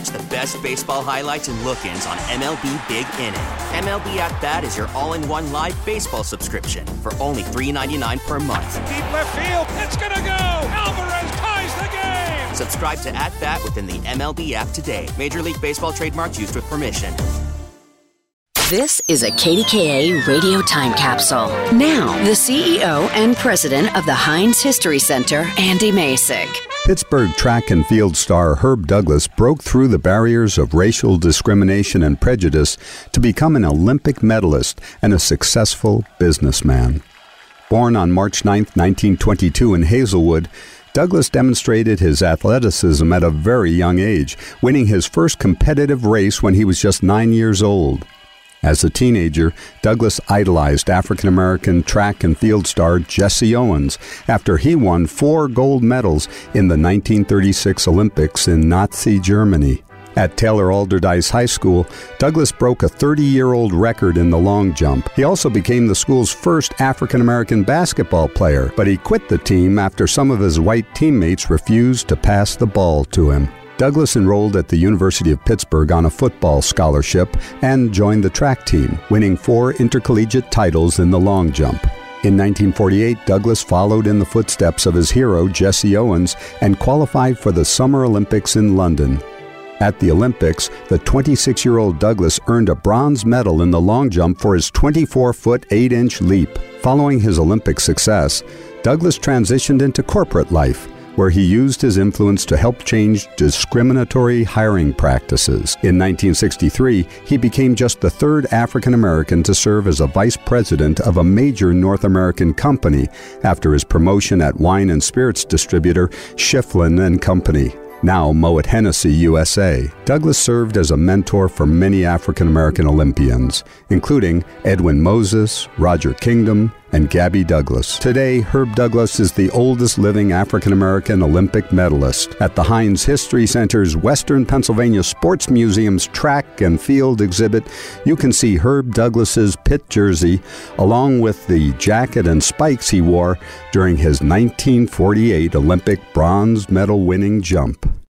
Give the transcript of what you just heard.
And watch the best baseball highlights and look-ins on MLB Big Inning. MLB At Bat is your all-in-one live baseball subscription for only $3.99 per month. Deep left field, it's gonna go. Alvarez ties the game. Subscribe to At Bat within the MLB app today. Major League Baseball trademarks used with permission. This is a KDKA radio time capsule. Now, the CEO and president of the Heinz History Center, Andy Masich. Pittsburgh track and field star Herb Douglas broke through the barriers of racial discrimination and prejudice to become an Olympic medalist and a successful businessman. Born on March 9, 1922, in Hazelwood, Douglas demonstrated his athleticism at a very young age, winning his first competitive race when he was just nine years old. As a teenager, Douglas idolized African American track and field star Jesse Owens after he won four gold medals in the 1936 Olympics in Nazi Germany. At Taylor Alderdice High School, Douglas broke a 30 year old record in the long jump. He also became the school's first African American basketball player, but he quit the team after some of his white teammates refused to pass the ball to him. Douglas enrolled at the University of Pittsburgh on a football scholarship and joined the track team, winning four intercollegiate titles in the long jump. In 1948, Douglas followed in the footsteps of his hero, Jesse Owens, and qualified for the Summer Olympics in London. At the Olympics, the 26 year old Douglas earned a bronze medal in the long jump for his 24 foot 8 inch leap. Following his Olympic success, Douglas transitioned into corporate life where he used his influence to help change discriminatory hiring practices. In 1963, he became just the third African American to serve as a vice president of a major North American company after his promotion at wine and spirits distributor Schieffelin and Company now Moet Hennessy USA. Douglas served as a mentor for many African American Olympians, including Edwin Moses, Roger Kingdom, and Gabby Douglas. Today, Herb Douglas is the oldest living African American Olympic medalist. At the Heinz History Center's Western Pennsylvania Sports Museum's track and field exhibit, you can see Herb Douglas's Pitt jersey along with the jacket and spikes he wore during his 1948 Olympic bronze medal winning jump.